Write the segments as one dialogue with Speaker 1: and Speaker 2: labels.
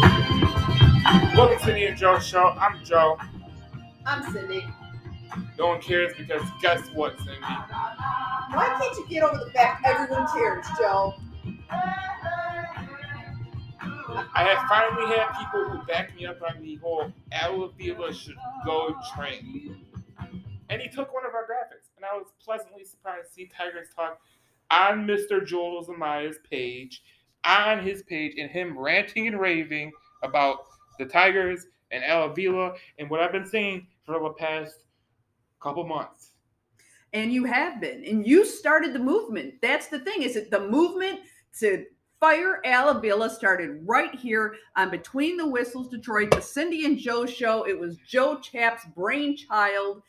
Speaker 1: Welcome to the and Joe Show. I'm Joe.
Speaker 2: I'm Cindy.
Speaker 1: No one cares because guess what, Cindy?
Speaker 2: Why can't you get over the fact everyone cares, Joe?
Speaker 1: I have finally had people who back me up on the whole Avila should go train. And he took one of our graphics, and I was pleasantly surprised to see Tigers talk on Mr. Joel Zumaya's page, on his page, and him ranting and raving about the Tigers and Al Avila and what I've been saying for the past couple months.
Speaker 2: And you have been. And you started the movement. That's the thing, is it the movement to fire Al Avila started right here on Between the Whistles Detroit, the Cindy and Joe show. It was Joe Chap's brainchild.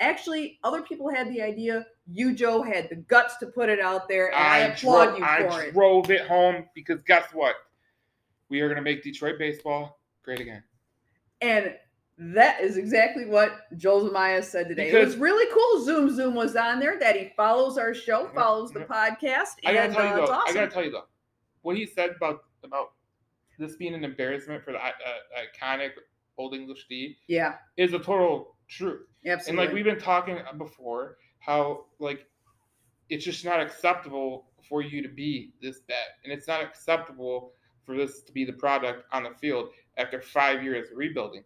Speaker 2: Actually, other people had the idea. You, Joe, had the guts to put it out there, and I, applaud
Speaker 1: dro-
Speaker 2: you
Speaker 1: I
Speaker 2: for it.
Speaker 1: I drove it home because guess what? We are going to make Detroit baseball great again.
Speaker 2: And that is exactly what Joel Zumaya said today. it was really cool. Zoom Zoom was on there that he follows our show,
Speaker 1: Mhm,
Speaker 2: follows the
Speaker 1: mhm.
Speaker 2: podcast,
Speaker 1: I gotta tell you
Speaker 2: uh,
Speaker 1: though.
Speaker 2: it's
Speaker 1: I
Speaker 2: awesome.
Speaker 1: gotta tell you though. What he said about about this being an embarrassment for the uh, iconic Old English D
Speaker 2: yeah,
Speaker 1: is a total truth.
Speaker 2: Absolutely.
Speaker 1: And like we've been talking before, how like it's just not acceptable for you to be this bad, and it's not acceptable for this to be the product on the field after five years of rebuilding,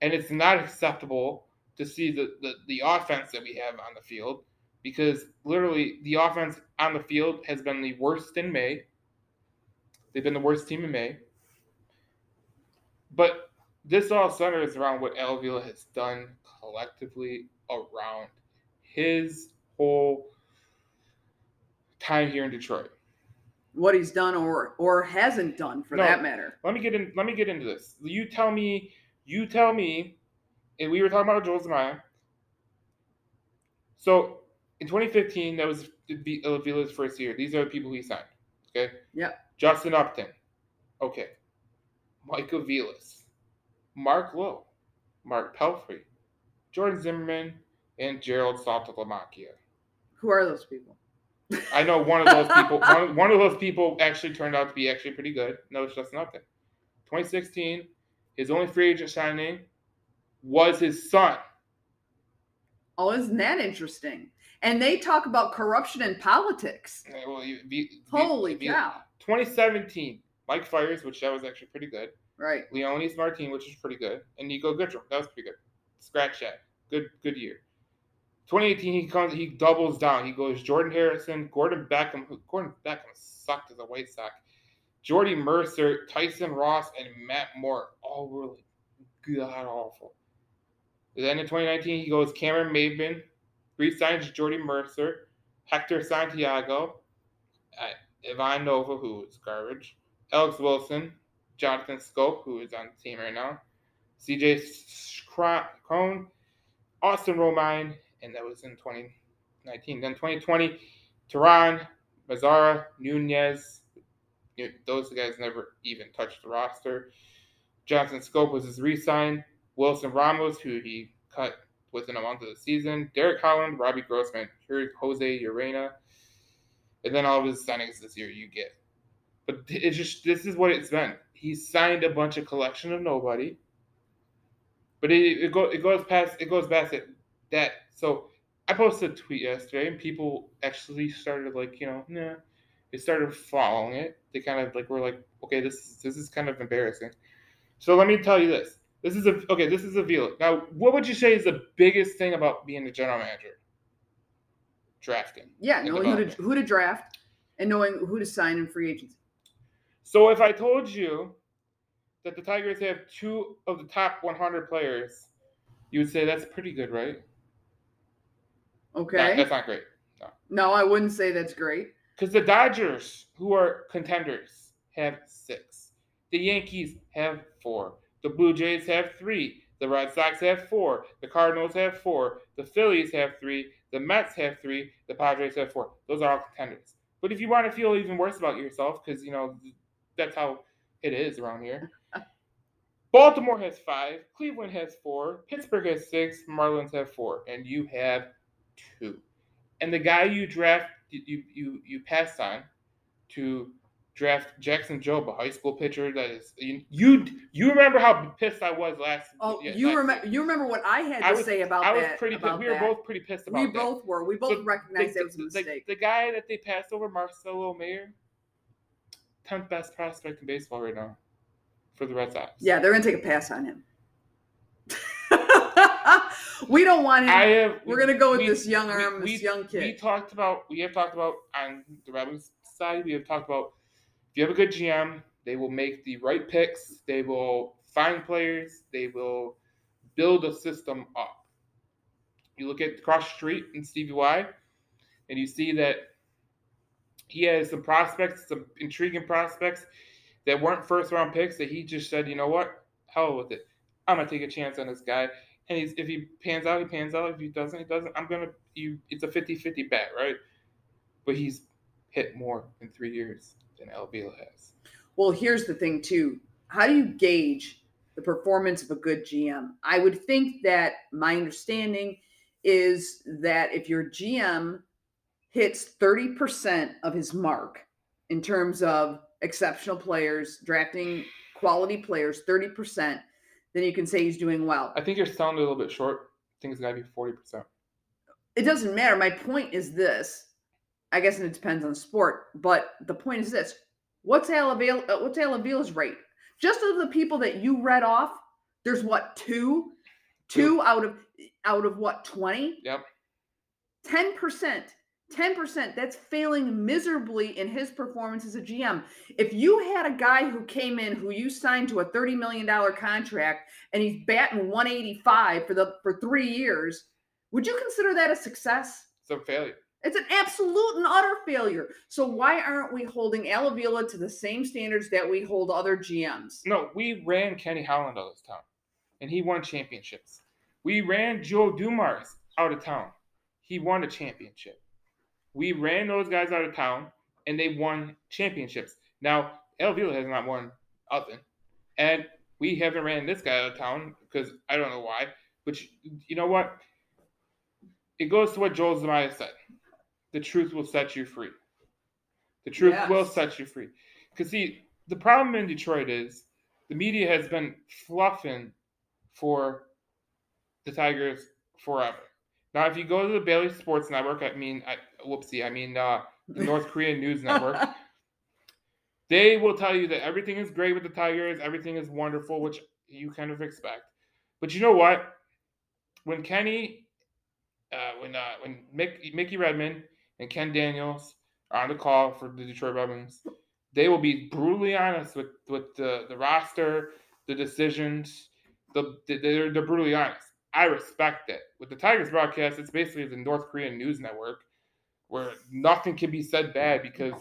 Speaker 1: and it's not acceptable to see the the, the offense that we have on the field because literally the offense on the field has been the worst in May. They've been the worst team in May. But this all centers around what Al Avila has done collectively around his whole time here in Detroit.
Speaker 2: what he's done or or hasn't done for
Speaker 1: No.
Speaker 2: that matter.
Speaker 1: Let me get in. Let me get into this. You tell me. You tell me. And we were talking about Joel Zumaya. So in 2015, that was the Avila's uh, first year. These are the people he signed. Okay.
Speaker 2: Yeah.
Speaker 1: Justin Upton. Okay. Mike Aviles. Mark Lowe. Mark Pelfrey. Jordan Zimmermann. And Gerald Saltalamacchia.
Speaker 2: Who are those people?
Speaker 1: I know one of those people. One, one of those people actually turned out to be actually pretty good. No, it's just nothing. 2016, his only free agent signing was his son.
Speaker 2: Oh, isn't that interesting? And they talk about corruption in politics.
Speaker 1: Uh, well, be-
Speaker 2: Holy
Speaker 1: be-
Speaker 2: cow!
Speaker 1: 2017, Mike Fiers, which that was actually pretty good.
Speaker 2: Right.
Speaker 1: Leonys Martin, which was pretty good, and Niko Goodrum, that was pretty good. Scratch that. Good, good year. 2018, he comes, he doubles down. He goes Jordan Harrison, Gordon Beckham. Gordon Beckham sucked as a White Sox. Jordy Mercer, Tyson Ross, and Matt Moore. All like god awful. Then in 2019, he goes Cameron Maybin, re-signs Jordy Mercer, Hector Santiago, uh, Ivan Nova, who is garbage, Alex Wilson, Jonathan Schoop, who is on the team right now, CJ Cron, Austin Romine, and that was in 2019. Then 2020, Teheran, Mazara, Nunez, those guys never even touched the roster. Johnson Schoop was his re-sign. Wilson Ramos, who he cut within a month of the season. Derek Holland, Robbie Grossman, Jose Urena. And then all of his signings this year you get. But it's just this is what it's been. He signed a bunch of collection of nobody. But it, it, go, it goes past it goes past it that so I posted a tweet yesterday and people actually started like, you know, nah. They started following it. They kind of like were like, okay, this is this is kind of embarrassing. So let me tell you this. This is a okay, this is Avila. Now, what would you say is the biggest thing about being a general manager? Drafting.
Speaker 2: Yeah, knowing who to who to draft and knowing who to sign in free agency.
Speaker 1: So if I told you that the Tigers have two of the top 100 players, you would say that's pretty good, right? No,
Speaker 2: Okay.
Speaker 1: that's not great.
Speaker 2: No, I wouldn't say that's great.
Speaker 1: Because the Dodgers, who are contenders, have six. The Yankees have four. The Blue Jays have three. The Red Sox have four. The Cardinals have four. The Phillies have three. The Mets have three. The Padres have four. Those are all contenders. But if you want to feel even worse about yourself, because you know that's how it is around here. Baltimore has five. Cleveland has four. Pittsburgh has six. Marlins have four, and you have two. And the guy you draft, you you you passed on to draft Jackson Jobe, a high school pitcher that is you you, you remember how pissed I was last
Speaker 2: Oh,
Speaker 1: yeah,
Speaker 2: you remember? You remember what I had to
Speaker 1: I was-
Speaker 2: say about
Speaker 1: I was
Speaker 2: that?
Speaker 1: pretty
Speaker 2: about.
Speaker 1: We were
Speaker 2: that.
Speaker 1: both pretty pissed about that.
Speaker 2: We
Speaker 1: that.
Speaker 2: both were. We both
Speaker 1: So,
Speaker 2: recognized
Speaker 1: the,
Speaker 2: that was a
Speaker 1: the-
Speaker 2: mistake.
Speaker 1: The, guy that they passed over, Marcelo Mayer, tenth best prospect in baseball right now for the Red Sox.
Speaker 2: yeah, they're gonna take a pass on him. we don't want him.
Speaker 1: I have.
Speaker 2: We're gonna go with
Speaker 1: we-
Speaker 2: this young arm,
Speaker 1: we-
Speaker 2: this young kid.
Speaker 1: We talked about. We have talked about on the Wings side. We have talked about if you have a good GM, they will make the right picks. They will find players. They will build a system up. You look at across the street and Stevie Y, and you see that he has some prospects, some intriguing prospects that weren't first round picks that he just said, you know what, hell with it. I'm gonna take a chance on this guy. And if he pans out, he pans out. If he doesn't, he doesn't. I'm gonna you it's a 50-50 bet, right? But he's hit more in three years than Alvila has.
Speaker 2: Well, here's the thing too. How do you gauge the performance of a good GM? I would think that my understanding is that if your GM hits 30% of his mark in terms of exceptional players, drafting quality players, 30%, then you can say he's doing well.
Speaker 1: I think you're selling a little bit short. I think it's gotta be 40%.
Speaker 2: it doesn't matter. My point is this. I guess it depends on sport, but the point is this: what's Al Avila, uh, what's Al Avila's rate? Just of the people that you read off, there's what two, two out of out of what twenty?
Speaker 1: Yep.
Speaker 2: Ten percent. 10% that's failing miserably in his performance as a GM. If you had a guy who came in who you signed to a $30 million contract and he's batting 185 for the for 3 years, would you consider that a success?
Speaker 1: It's a failure.
Speaker 2: It's an absolute and utter failure. So why aren't we holding Al Avila to the same standards that we hold other GMs?
Speaker 1: No, we ran Kenny Holland out of town, and he won championships. We ran Joe Dumars out of town. He won a championship. We ran those guys out of town, and they won championships. Now, El Vila has not won nothing, and we haven't ran this guy out of town because I don't know why. But you, you know what? It goes to what Joel Zumaya said. The truth will set you free. The truth will set you free. Because see, the problem in Detroit is the media has been fluffing for the Tigers forever. Now, if you go to the Bally Sports Network, I mean, I, whoopsie, I mean uh, the North Korean News Network, they will tell you that everything is great with the Tigers, everything is wonderful, which you kind of expect. But you know what? When Kenny, uh, when uh, when Mick, Mickey Redmond and Ken Daniels are on the call for the Detroit Red Wings, they will be brutally honest with with the, the roster, the decisions. The, the they're, they're brutally honest. I respect it. With the Tigers broadcast, it's basically the North Korean news network where nothing can be said bad because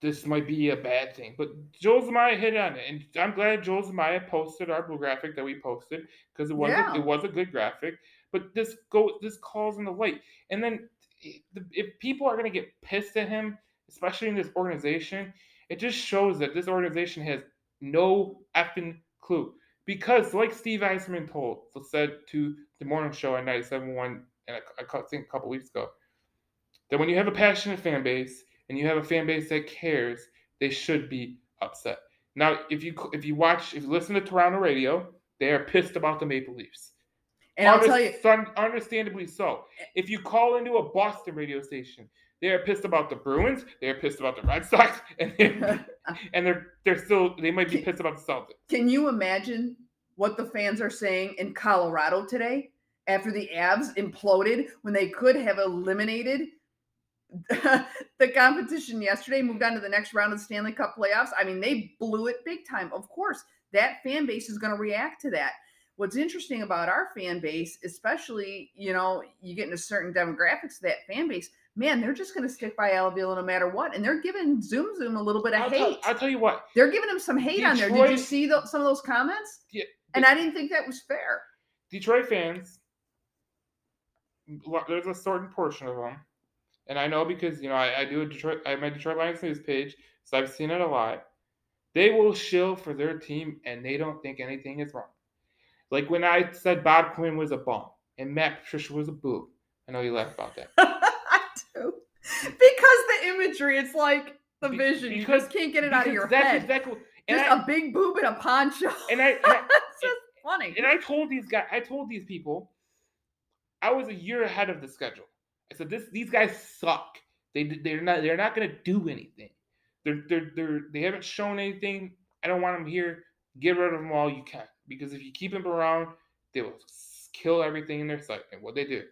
Speaker 1: this might be a bad thing. But Joel Zumaya hit on it, and I'm glad Joel Zumaya posted our blue graphic that we posted because it was
Speaker 2: Yeah.
Speaker 1: a, it was a good graphic. But this go this calls in the light, and then eh, if- if people are going to get pissed at him, especially in this organization, it just shows that this organization has no effing clue. Because, like Steve Yzerman told, said to the morning show at 97.1, and I, I think a couple weeks ago, that when you have a passionate fan base and you have a fan base that cares, they should be upset. Now, if you if you watch, if you listen to Toronto radio, they are pissed about the Maple Leafs.
Speaker 2: And I'll tell you,
Speaker 1: Understand- understandably so. If you call into a Boston radio station, they are pissed about the Bruins. They are pissed about the Red Sox, and they're, and they're they're still they might be pissed about the Celtics.
Speaker 2: can you imagine what the fans are saying in Colorado today after the Avs imploded when they could have eliminated the competition yesterday, moved on to the next round of the Stanley Cup playoffs? I mean, they blew it big time. Of course, that fan base is going to react to that. What's interesting about our fan base, especially, you know, you get into certain demographics of that fan base, man, they're just going to stick by Al Avila no matter what. And they're giving Zoom Zoom a little bit of
Speaker 1: I'll
Speaker 2: hate.
Speaker 1: tell, I'll tell you what.
Speaker 2: They're giving him some hate on there. Did you see tho- some of those comments?
Speaker 1: Yeah,
Speaker 2: And I didn't think that was fair.
Speaker 1: Detroit fans, there's a certain portion of them, and I know because you know I, I do a Detroit, I have my Detroit Lions news page, so I've seen it a lot. They will shill for their team, and they don't think anything is wrong. Like when I said Bob Quinn was a bum and Matt Patricia was a boob. I know you laugh about that.
Speaker 2: I do. Because the imagery, it's like the
Speaker 1: Be-
Speaker 2: vision. You
Speaker 1: because-
Speaker 2: just can't get it out of your
Speaker 1: that's
Speaker 2: head.
Speaker 1: exactly. And
Speaker 2: just
Speaker 1: I,
Speaker 2: a big boob and a poncho.
Speaker 1: and I, and I
Speaker 2: it's just funny.
Speaker 1: and I told these guys, I told these people, I was a year ahead of the schedule. I said, "This, these guys suck. They, they're not, they're not going to do anything. They're, they're, they're, they haven't shown anything. I don't want them here. Get rid of them all you can, because if you keep them around, they will kill everything in their sight. And what they do,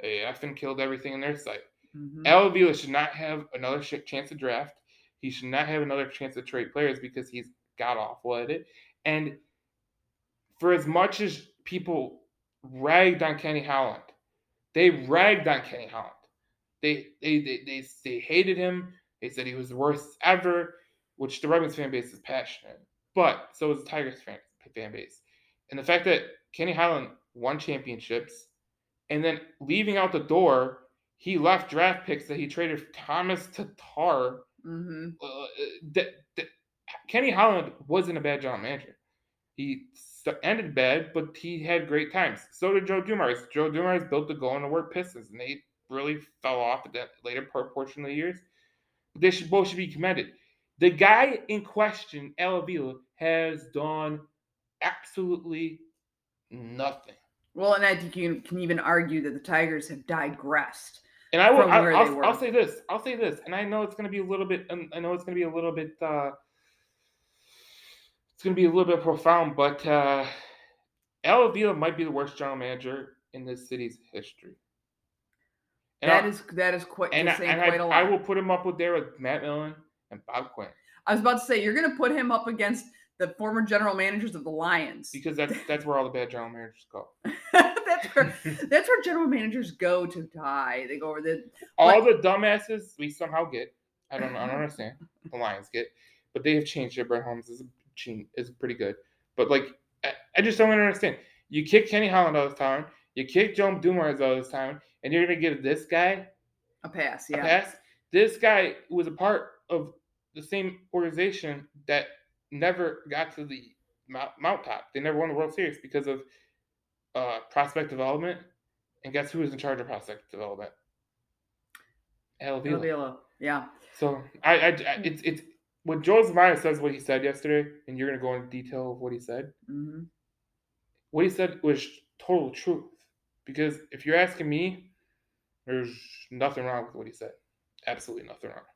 Speaker 1: they effing killed everything in their sight.
Speaker 2: Mhm.
Speaker 1: Al Avila should not have another chance to draft. He should not have another chance to trade players because he's got awful at it. And for as much as people ragged on Kenny Holland, they ragged on Kenny Holland. They they they they, they hated him. They said he was the worst ever, which the Wings fan base is passionate. But so is the Tigers fan, fan base. And the fact that Kenny Holland won championships and then leaving out the door, he left draft picks that he traded for Tomas Tatar.
Speaker 2: Mhm.
Speaker 1: Uh, that, that Kenny Holland wasn't a bad general manager. He ended bad, but he had great times. So did Joe Dumars. Joe Dumars built the goal in the work Pistons, and they really fell off at that later part portion of the years. They should both should be commended. The guy in question, Al Avila, has done absolutely nothing.
Speaker 2: Well, and I think you can even argue that the Tigers have digressed.
Speaker 1: And I will. I,
Speaker 2: they
Speaker 1: I'll. I'll say this. I'll say this, and I know it's going to be a little bit. I know it's going to be a little bit. uh It's going to be a little bit profound, but uh Al Avila might be the worst general manager in this city's history. And
Speaker 2: That
Speaker 1: I-
Speaker 2: is that is quite
Speaker 1: and, I, and
Speaker 2: quite
Speaker 1: I,
Speaker 2: a
Speaker 1: I
Speaker 2: lot.
Speaker 1: will put him up with there with Matt Millen and Bob Quinn
Speaker 2: I was about to say you're going to put him up against the former general managers of the Lions.
Speaker 1: because that's that's where all the bad general managers go.
Speaker 2: that's where that's where general managers go to die. They go over the
Speaker 1: all the dumbasses we somehow get. I don't know. I don't understand. The Lions get, but they have changed their Brad Holmes is is pretty good, but like I, I just don't understand. You kick Kenny Holland all this time. You kick Joe Dumars all this time, and you're gonna give this guy
Speaker 2: a pass.
Speaker 1: a
Speaker 2: Yeah.
Speaker 1: pass. This guy was a part of the same organization that never got to the mount, top. They never won the World Series because of uh, prospect development. And guess who was in charge of prospect development? Al.
Speaker 2: Yeah.
Speaker 1: So I, I, I it's it's when Joel Zumaya says what he said yesterday, and you're gonna go into detail of what he said.
Speaker 2: hmm
Speaker 1: What he said was total truth. Because if you're asking me, there's nothing wrong with what he said. Absolutely nothing wrong.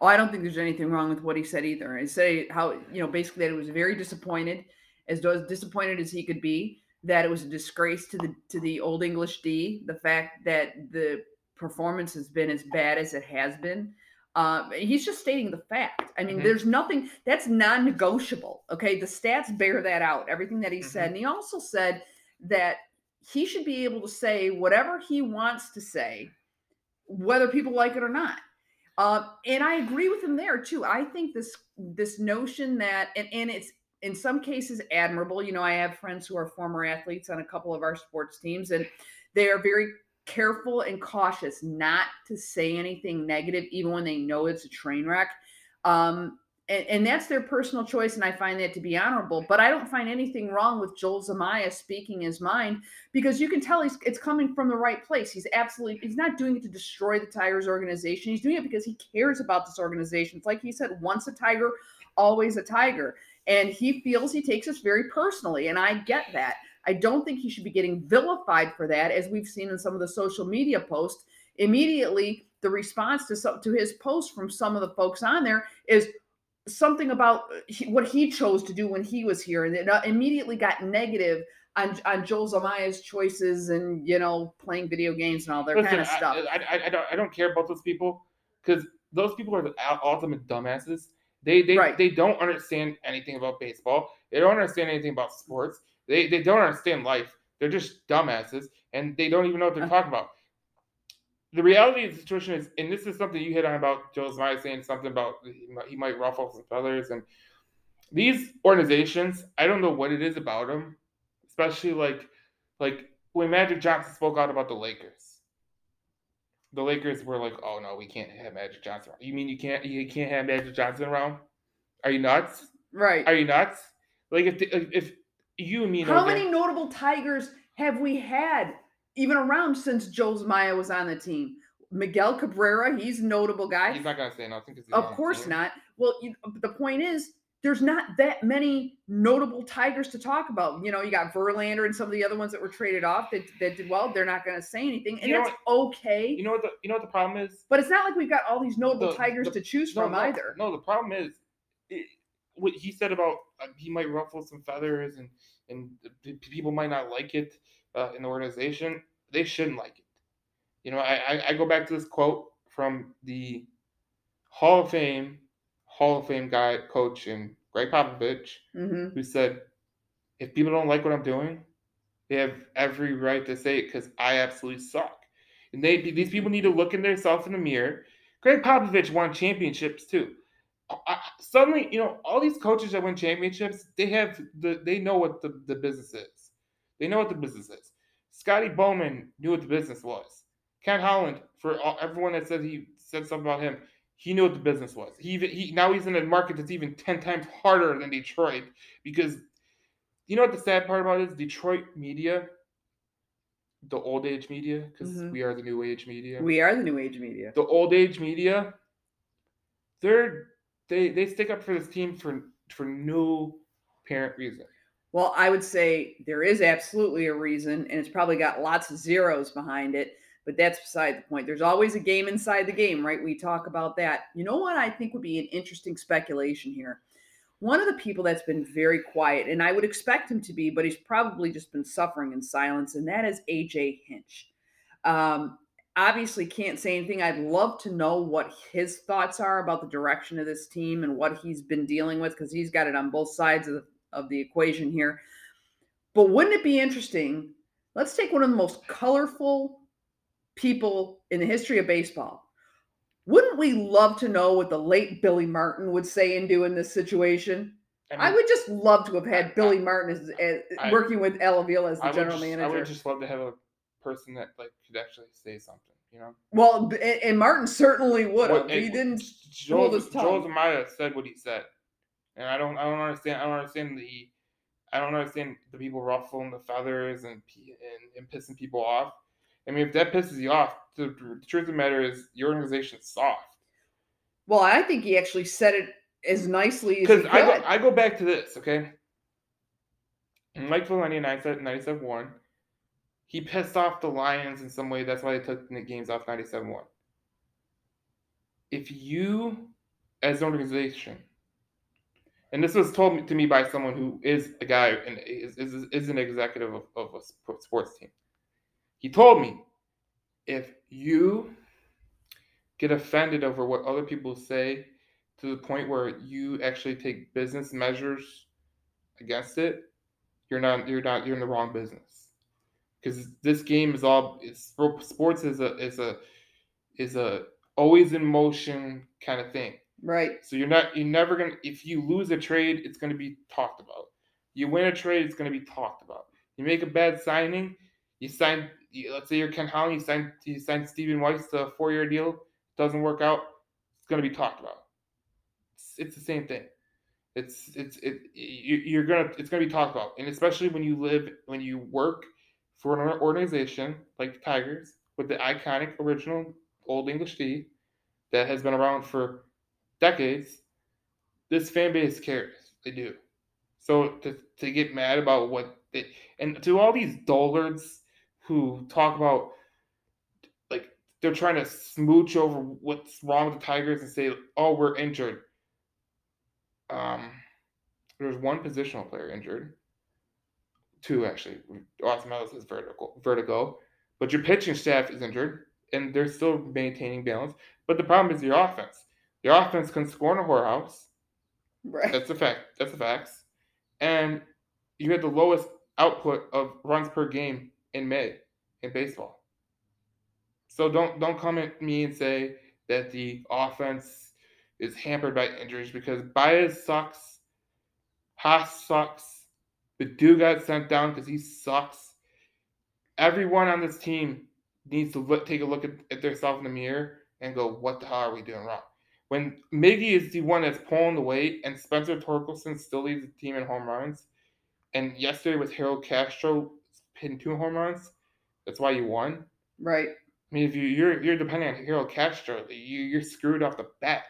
Speaker 2: Oh, I don't think there's anything wrong with what he said either. I say how you know basically that he was very disappointed, as as disappointed as he could be, that it was a disgrace to the to the Old English D. The fact that the performance has been as bad as it has been. Um, he's just stating the fact. I mean,
Speaker 1: Mhm.
Speaker 2: there's nothing that's non-negotiable. Okay, the stats bear that out. Everything that he
Speaker 1: Mm-hmm.
Speaker 2: said, and he also said that he should be able to say whatever he wants to say, whether people like it or not. Uh, and I agree with him there too. I think this this notion that and, and it's in some cases admirable. You know, I have friends who are former athletes on a couple of our sports teams, and they are very careful and cautious not to say anything negative, even when they know it's a train wreck. Um, and, and that's their personal choice, and I find that to be honorable. But I don't find anything wrong with Joel Zumaya speaking his mind because you can tell he's it's coming from the right place. He's absolutely he's not doing it to destroy the Tigers organization. He's doing it because he cares about this organization. It's like he said, once a Tiger, always a Tiger. And he feels he takes this very personally. And I get that. I don't think he should be getting vilified for that, as we've seen in some of the social media posts. Immediately, the response to some, to his post from some of the folks on there is something about what he chose to do when he was here, and it uh, immediately got negative on on Joel Zumaya's choices and you know playing video games and all that
Speaker 1: Listen,
Speaker 2: kind of stuff.
Speaker 1: I, I, I, don't, I don't care about those people because those people are the ultimate dumbasses. They they,
Speaker 2: Right.
Speaker 1: they don't understand anything about baseball. They don't understand anything about sports. They they don't understand life. They're just dumbasses, and they don't even know what they're talking about. The reality of the situation is, and this is something you hit on about Joe Zumaya saying something about he might, he might ruffle some feathers, and these organizations, I don't know what it is about them, especially like like when Magic Johnson spoke out about the Lakers. The Lakers were like, "Oh no, we can't have Magic Johnson." around." You mean you can't you can't have Magic Johnson around? Are you nuts?
Speaker 2: right.
Speaker 1: Are you nuts? Like if the, if you and me know
Speaker 2: How
Speaker 1: that-
Speaker 2: many notable Tigers have we had even around since Joe Maya was on the team? Miguel Cabrera, he's a notable guy.
Speaker 1: He's not gonna say nothing. 'cause he's
Speaker 2: Of course
Speaker 1: team.
Speaker 2: not. Well, you, the point is, there's not that many notable Tigers to talk about. You know, you got Verlander and some of the other ones that were traded off that, that did well. They're not going to say anything, and
Speaker 1: You know
Speaker 2: that's okay.
Speaker 1: You know what the you know what the problem is?
Speaker 2: but it's not like we've got all these notable
Speaker 1: The-
Speaker 2: Tigers
Speaker 1: the-
Speaker 2: to choose
Speaker 1: No,
Speaker 2: from
Speaker 1: no,
Speaker 2: either.
Speaker 1: No, the problem is it, what he said about uh, he might ruffle some feathers and and people might not like it uh, in the organization. They shouldn't like it. You know, I, I go back to this quote from the Hall of Fame Hall of Fame guy coach and Gregg Popovich
Speaker 2: hmm
Speaker 1: who said, if people don't like what I'm doing, they have every right to say it because I absolutely suck. And they these people need to look in themselves in the mirror. Gregg Popovich won championships too. I- suddenly, you know, all these coaches that win championships, they have the they know what the, the business is. They know what the business is. Scotty Bowman knew what the business was. Ken Holland, for all, everyone that said he said something about him, he knew what the business was. He he now he's in a market that's even ten times harder than Detroit because you know what the sad part about it is Detroit media, the old age media, because
Speaker 2: Mhm.
Speaker 1: we are the new age media.
Speaker 2: We are the new age media.
Speaker 1: the old age media, they're they they stick up for this team for for no apparent reason.
Speaker 2: Well, I would say there is absolutely a reason, and it's probably got lots of zeros behind it, but that's beside the point. There's always a game inside the game, right? We talk about that. You know what I think would be an interesting speculation here? One of the people that's been very quiet, and I would expect him to be, but he's probably just been suffering in silence, and that is AJ Hinch. Um, obviously, can't say anything. I'd love to know what his thoughts are about the direction of this team and what he's been dealing with because he's got it on both sides of the of the equation here. But wouldn't it be interesting? Let's take one of the most colorful people in the history of baseball. Wouldn't we love to know what the late Billy Martin would say and do in this situation? I,
Speaker 1: mean,
Speaker 2: would just love to have had
Speaker 1: I-
Speaker 2: Billy Martin as, as
Speaker 1: I-
Speaker 2: working with Elaville as the
Speaker 1: I
Speaker 2: general
Speaker 1: just, I would just love to have a person that like could actually say something. You know,
Speaker 2: Well, and, and Martin certainly would have. He didn't.
Speaker 1: Joel, Joel. Zumaya said what he said, and I don't I don't understand I don't understand the I don't understand the people ruffling the feathers and and, and pissing people off. I mean, if that pisses you off, the, the truth of the matter is your organization's soft.
Speaker 2: Well, I think he actually said it as nicely as he
Speaker 1: Because. I go, I go back to this, okay? Mike Valenti, 97 97 1, he pissed off the Lions in some way. That's why they took the games off 97 1. If you, as an organization, and this was told to me by someone who is a guy and is, is, is an executive of, of a sports team. He told me if you get offended over what other people say to the point where you actually take business measures against it, you're not you're not you're in the wrong business. Because this game is all it's sports is a is a is a always in motion kind of thing.
Speaker 2: right.
Speaker 1: So you're not you're never gonna if you lose a trade, it's gonna be talked about. You win a trade, it's gonna be talked about. You make a bad signing, you sign you, let's say you're Ken Holland, you sign you sign Stephen Weiss to a four year deal, doesn't work out, it's gonna be talked about. It's, it's the same thing. It's it's it you, you're gonna it's gonna be talked about, and especially when you live when you work for an organization like the Tigers with the iconic original Old English D that has been around for decades, this fan base cares. They do. So to, to get mad about what they and to all these dullards who talk about like they're trying to smooch over what's wrong with the Tigers and say, oh, we're injured. Um there's one positional player injured. Two actually. Austin Meadows has vertigo vertigo. But your pitching staff is injured and they're still maintaining balance. But the problem is your offense. Your offense can score in a whorehouse.
Speaker 2: Right.
Speaker 1: That's a fact. That's a facts. And you had the lowest output of runs per game in May in baseball. So don't don't come at me and say that the offense is hampered by injuries because Baez sucks, Haas sucks, Baddoo got sent down because he sucks. Everyone on this team needs to look, take a look at, at themselves in the mirror and go, what the hell are we doing wrong? When Miggy is the one that's pulling the weight and Spencer Torkelson still leads the team in home runs, and yesterday with Harold Castro hitting two home runs, that's why you won.
Speaker 2: Right.
Speaker 1: I mean, if you, you're you're depending on Harold Castro, you you're screwed off the bat.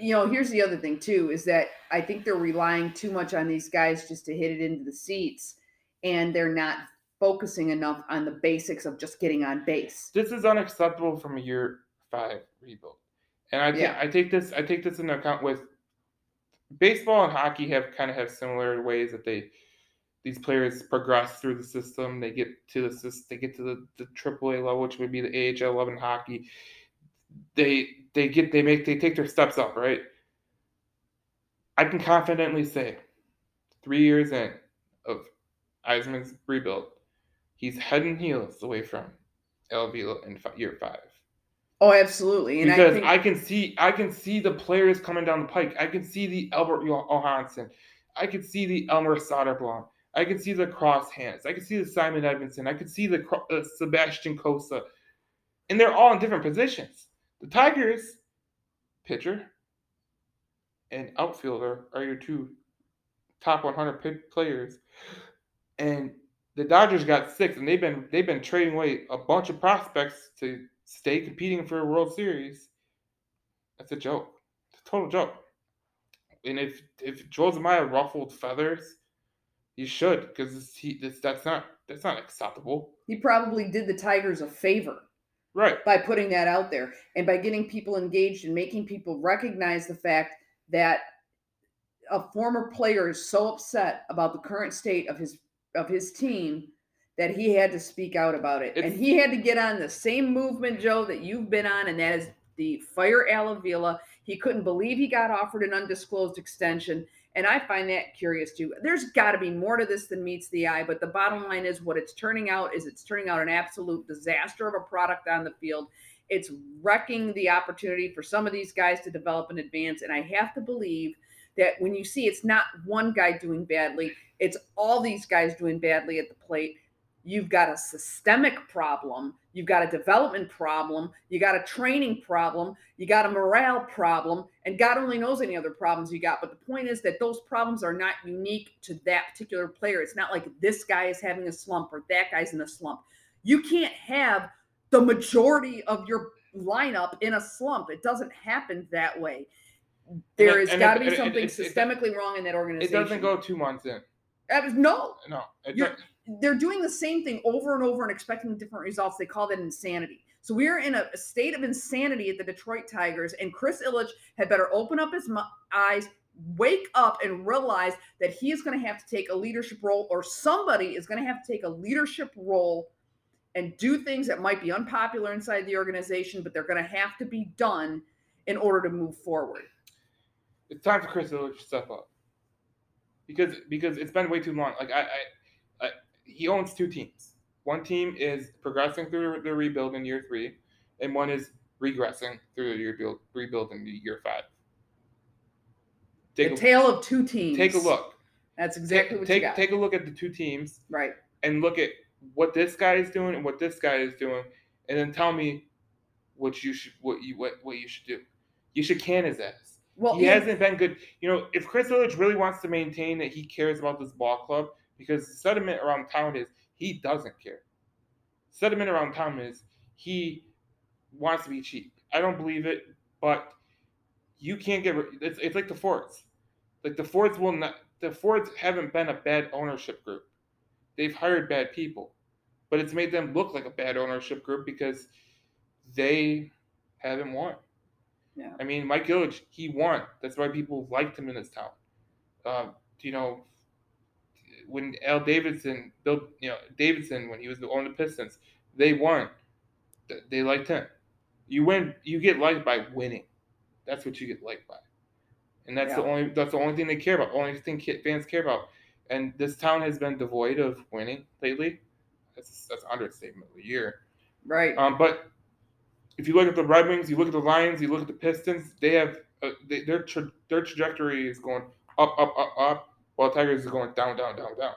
Speaker 2: You know, here's the other thing too is that I think they're relying too much on these guys just to hit it into the seats, and they're not focusing enough on the basics of just getting on base.
Speaker 1: This is unacceptable from a year five rebuild, and I
Speaker 2: Yeah.
Speaker 1: I take this I take this into account with baseball and hockey have kind of have similar ways that they these players progress through the system. They get to the they get to the, the AAA level, which would be the AHL level in hockey. They they get they make they take their steps up, right? I can confidently say, three years in of Yzerman's rebuild, he's head and heels away from Vila in fi- year five
Speaker 2: Oh, absolutely. And
Speaker 1: because
Speaker 2: I
Speaker 1: I, can see I can see the players coming down the pike. I can see the Albert Johansson. I can see the Elmer Soderblom. I can see the cross hands. I can see the Simon Edvinsson. I can see the uh, Sebastian Cossa, and they're all in different positions. The Tigers, pitcher and outfielder are your two top 100 pi- players, and the Dodgers got six, and they've been they've been trading away a bunch of prospects to stay competing for a World Series. That's a joke. It's a total joke. And if if Joel Zumaya ruffled feathers, he should because he this, that's not that's not acceptable.
Speaker 2: he probably did the Tigers a favor
Speaker 1: Right.
Speaker 2: by putting that out there and by getting people engaged and making people recognize the fact that a former player is so upset about the current state of his of his team that he had to speak out about it. And he had to get on the same movement joe that you've been on and that is the fire alavila he couldn't believe he got offered an undisclosed extension and i find that curious too. There's got to be more to this than meets the eye but the bottom line is what it's turning out is it's turning out an absolute disaster of a product on the field. It's wrecking the opportunity for some of these guys to develop and advance and i have to believe that when you see it's not one guy doing badly it's all these guys doing badly at the plate you've got a systemic problem you've got a development problem you got a training problem you got a morale problem and god only knows any other problems you got but the point is that those problems are not unique to that particular player it's not like this guy is having a slump or that guy's in a slump you can't have the majority of your lineup in a slump it doesn't happen that way There has got to be something
Speaker 1: it- it-
Speaker 2: systemically wrong in that organization.
Speaker 1: It doesn't go two months in.
Speaker 2: That was- no
Speaker 1: No. It
Speaker 2: they're doing the same thing over and over and expecting different results. They call that insanity. So we're in a, state of insanity at the Detroit Tigers, and Chris Ilitch had better open up his eyes, wake up, and realize that he is going to have to take a leadership role, or somebody is going to have to take a leadership role and do things that might be unpopular inside the organization, but they're going to have to be done in order to move forward.
Speaker 1: it's time for Chris Ilitch to step up because because it's been way too long. Like I, I he owns two teams. One team is progressing through the rebuild in year three, and one is regressing through the rebuild rebuild in year five. Take
Speaker 2: the
Speaker 1: a,
Speaker 2: tale of two teams.
Speaker 1: take a look.
Speaker 2: That's exactly
Speaker 1: Take
Speaker 2: what
Speaker 1: take,
Speaker 2: you got.
Speaker 1: take take a look at the two teams
Speaker 2: right.
Speaker 1: and look at what this guy is doing and what this guy is doing, and then tell me what you should what you what, what you should do. You should can his ass.
Speaker 2: Well,
Speaker 1: he
Speaker 2: yeah,
Speaker 1: hasn't been good. You know, if Chris Ilitch really wants to maintain that he cares about this ball club, because the sentiment around town is he doesn't care. Sentiment around town is he wants to be cheap. I don't believe it, but you can't get. rid- It's, it's like the Fords. Like the Fords will not. The Fords haven't been a bad ownership group. They've hired bad people, but it's made them look like a bad ownership group because they haven't won.
Speaker 2: Yeah.
Speaker 1: I mean, Mike Ilitch, he won. That's why people liked him in this town. Uh, you know, when Al Davidson, Bill, you know, Davidson, when he was on the Pistons, they won. They liked him. You win. You get liked by winning. That's what you get liked by, and that's the only. That's the only thing they care about. Only thing fans care about. And this town has been devoid of winning lately. That's that's understatement of the year.
Speaker 2: right.
Speaker 1: Um, but if you look at the Red Wings, you look at the Lions, you look at the Pistons, they have uh, they, their tra- their trajectory is going up, up, up, up, while Tigers is going down, down, down, down,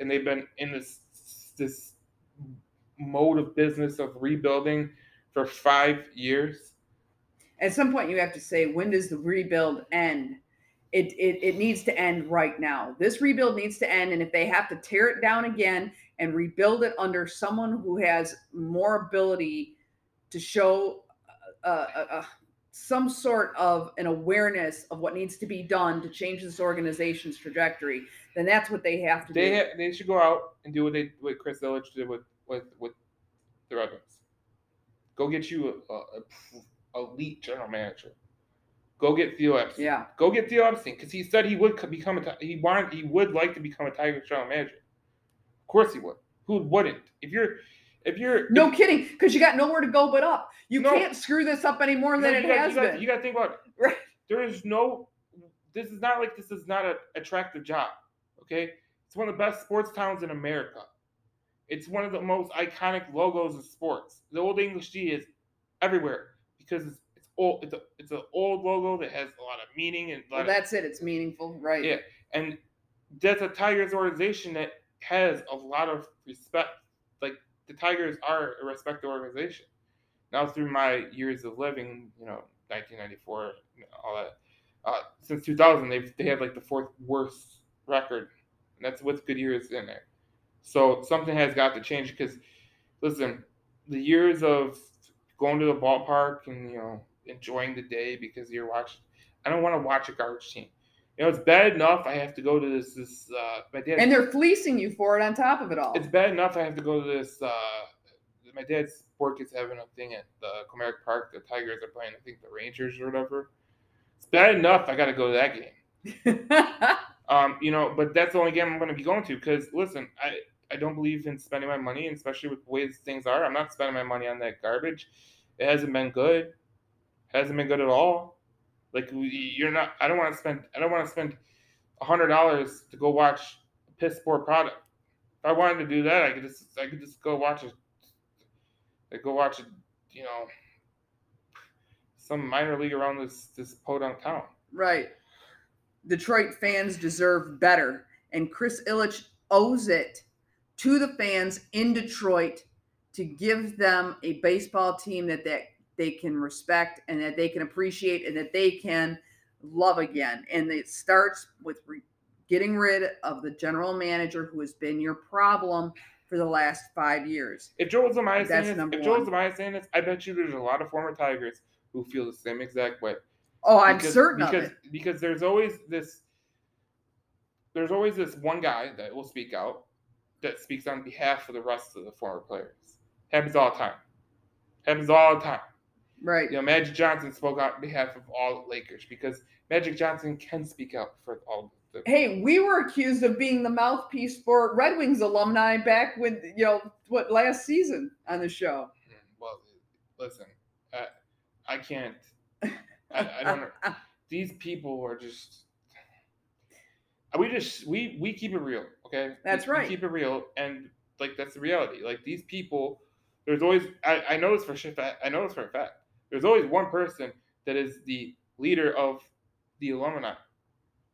Speaker 1: and they've been in this this mode of business of rebuilding for five years.
Speaker 2: At some point, you have to say, when does the rebuild end? It, it, it needs to end right now. This rebuild needs to end. And if they have to tear it down again and rebuild it under someone who has more ability to show uh, uh, uh, some sort of an awareness of what needs to be done to change this organization's trajectory, then that's what they have to
Speaker 1: They
Speaker 2: do.
Speaker 1: ha- they should go out and do what they what Chris Ilitch did with with with the Red Wings. Go get you a, a, a elite general manager. Go get Theo Epstein.
Speaker 2: yeah,
Speaker 1: Go get Theo Epstein because he said he would become a he wanted he would like to become a Tigers general manager. Of course he would. Who wouldn't? If you're if you're
Speaker 2: no
Speaker 1: if,
Speaker 2: kidding, because you got nowhere to go but up. You
Speaker 1: No.
Speaker 2: can't screw this up any more
Speaker 1: no,
Speaker 2: than it
Speaker 1: gotta-
Speaker 2: has
Speaker 1: you gotta,
Speaker 2: been.
Speaker 1: You got to think about it.
Speaker 2: Right.
Speaker 1: There is no. This is not like this is not an attractive job. Okay, it's one of the best sports towns in America. It's one of the most iconic logos of sports. The Old English G is everywhere because it's, it's old. It's a it's an old logo that has a lot of meaning and
Speaker 2: Well,
Speaker 1: of
Speaker 2: that's it. It's meaningful, right?
Speaker 1: Yeah. and that's a Tigers organization that has a lot of respect. The Tigers are a respected organization. Now through my years of living, you know, 1994, all that. Uh, since 2000, they've they had like the fourth worst record, and that's with good years in there. So something has got to change because, listen, the years of going to the ballpark and you know enjoying the day because you're watching. I don't want to watch a garbage team. You know, it's bad enough I have to go to this this uh my dad
Speaker 2: And they're fleecing you for it on top of it all.
Speaker 1: it's bad enough I have to go to this uh my dad's sport is having a thing at the Comerica Park. The Tigers are playing, I think the Rangers or whatever. It's bad enough I gotta go to that game. Um, you know, but that's the only game I'm gonna be going to because listen, I I don't believe in spending my money, and especially with the ways things are. I'm not spending my money on that garbage. It hasn't been good. hasn't been good at all. Like you're not. I don't want to spend. I don't want to spend hundred dollars to go watch a piss poor product. If I wanted to do that, I could just. I could just go watch it. I go watch it. You know, some minor league around this this podunk town.
Speaker 2: Right. Detroit fans deserve better. And Chris Ilitch owes it to the fans in Detroit to give them a baseball team that they, they can respect and that they can appreciate and that they can love again. And it starts with re- getting rid of the general manager who has been your problem for the last five years.
Speaker 1: If Joel Zumaya's
Speaker 2: That's
Speaker 1: saying this, if Joel saying this, I bet you there's a lot of former Tigers who feel the same exact way.
Speaker 2: Oh, I'm
Speaker 1: Because-
Speaker 2: certain
Speaker 1: because,
Speaker 2: of it.
Speaker 1: Because there's always this there's always this one guy that will speak out that speaks on behalf of the rest of the former players. Happens all the time. Happens all the time.
Speaker 2: Right.
Speaker 1: You know, Magic Johnson spoke out on behalf of all Lakers because Magic Johnson can speak out for all the
Speaker 2: Hey, we were accused of being the mouthpiece for Red Wings alumni back with you know what last season on the show.
Speaker 1: Hmm, well listen, I, I can't I, I don't know. these people are just we just we we keep it real okay
Speaker 2: That's
Speaker 1: We- we
Speaker 2: right.
Speaker 1: keep it real and like that's the reality like these people there's always i, I know this for sure i know this for a fact there's always one person that is the leader of the alumni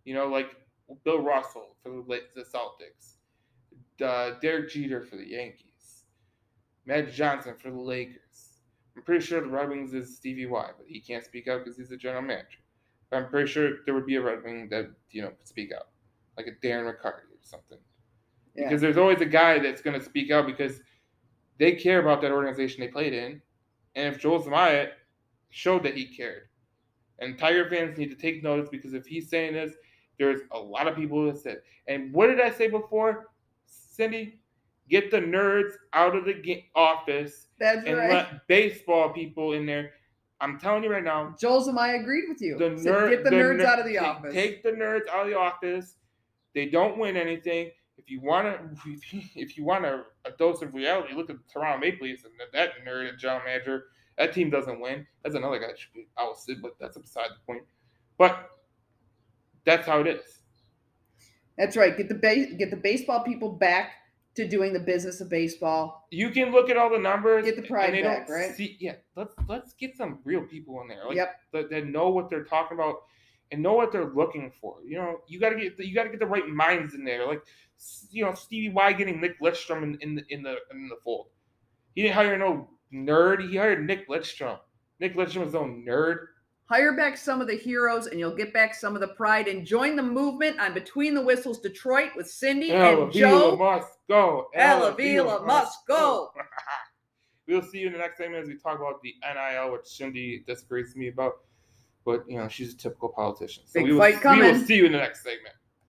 Speaker 1: you know like bill russell for the, the celtics uh, derek jeter for the yankees magic johnson for the lakers i'm pretty sure the red wings is stevie y but he can't speak out because he's a general manager But I'm pretty sure there would be a Red Wing that you know could speak out, like a Darren McCarty or something.
Speaker 2: Yeah.
Speaker 1: Because there's always a guy that's going to speak out because they care about that organization they played in, and if Joel Zumaya showed that he cared, and Tiger fans need to take notice because if he's saying this, there's a lot of people that said. And what did I say before, Cindy? Get the nerds out of the ga- office
Speaker 2: That's
Speaker 1: and
Speaker 2: right.
Speaker 1: let baseball people in there. I'm telling you right now,
Speaker 2: Joel Zumaya agreed with you.
Speaker 1: the
Speaker 2: Said, get the, nerds
Speaker 1: ner-
Speaker 2: out of the
Speaker 1: take,
Speaker 2: office.
Speaker 1: Take the nerds out of the office. They don't win anything. If you want to, if you, want a, a dose of reality, look at the Toronto Maple Leafs and that, that nerd and general manager. That team doesn't win. That's another guy that should be ousted, but that's beside the point. But that's how it is.
Speaker 2: That's right. Get the ba- get the baseball people back to doing the business of baseball.
Speaker 1: You can look at all the numbers.
Speaker 2: Get the pride back, right?
Speaker 1: See, yeah, let's let's get some real people in there. Like,
Speaker 2: yep.
Speaker 1: that, that know what they're talking about and know what they're looking for. You know, you gotta get the, you gotta get the right minds in there. Like you know, Stevie Y getting Nick Lidstrom in, in the in the in the fold. He didn't hire no nerd. He hired Nick Lidstrom. Nick Lidstrom was no nerd.
Speaker 2: Hire back some of the heroes, and you'll get back some of the pride. And join the movement on Between the Whistles Detroit with Cindy
Speaker 1: Ella
Speaker 2: and
Speaker 1: Vila
Speaker 2: Joe.
Speaker 1: must go.
Speaker 2: Ella Vila must go.
Speaker 1: We'll see you in the next segment as we talk about the NIL, which Cindy disagrees with me about. But you know, she's a typical politician. So
Speaker 2: Big
Speaker 1: we will,
Speaker 2: fight
Speaker 1: We will see you in the next segment.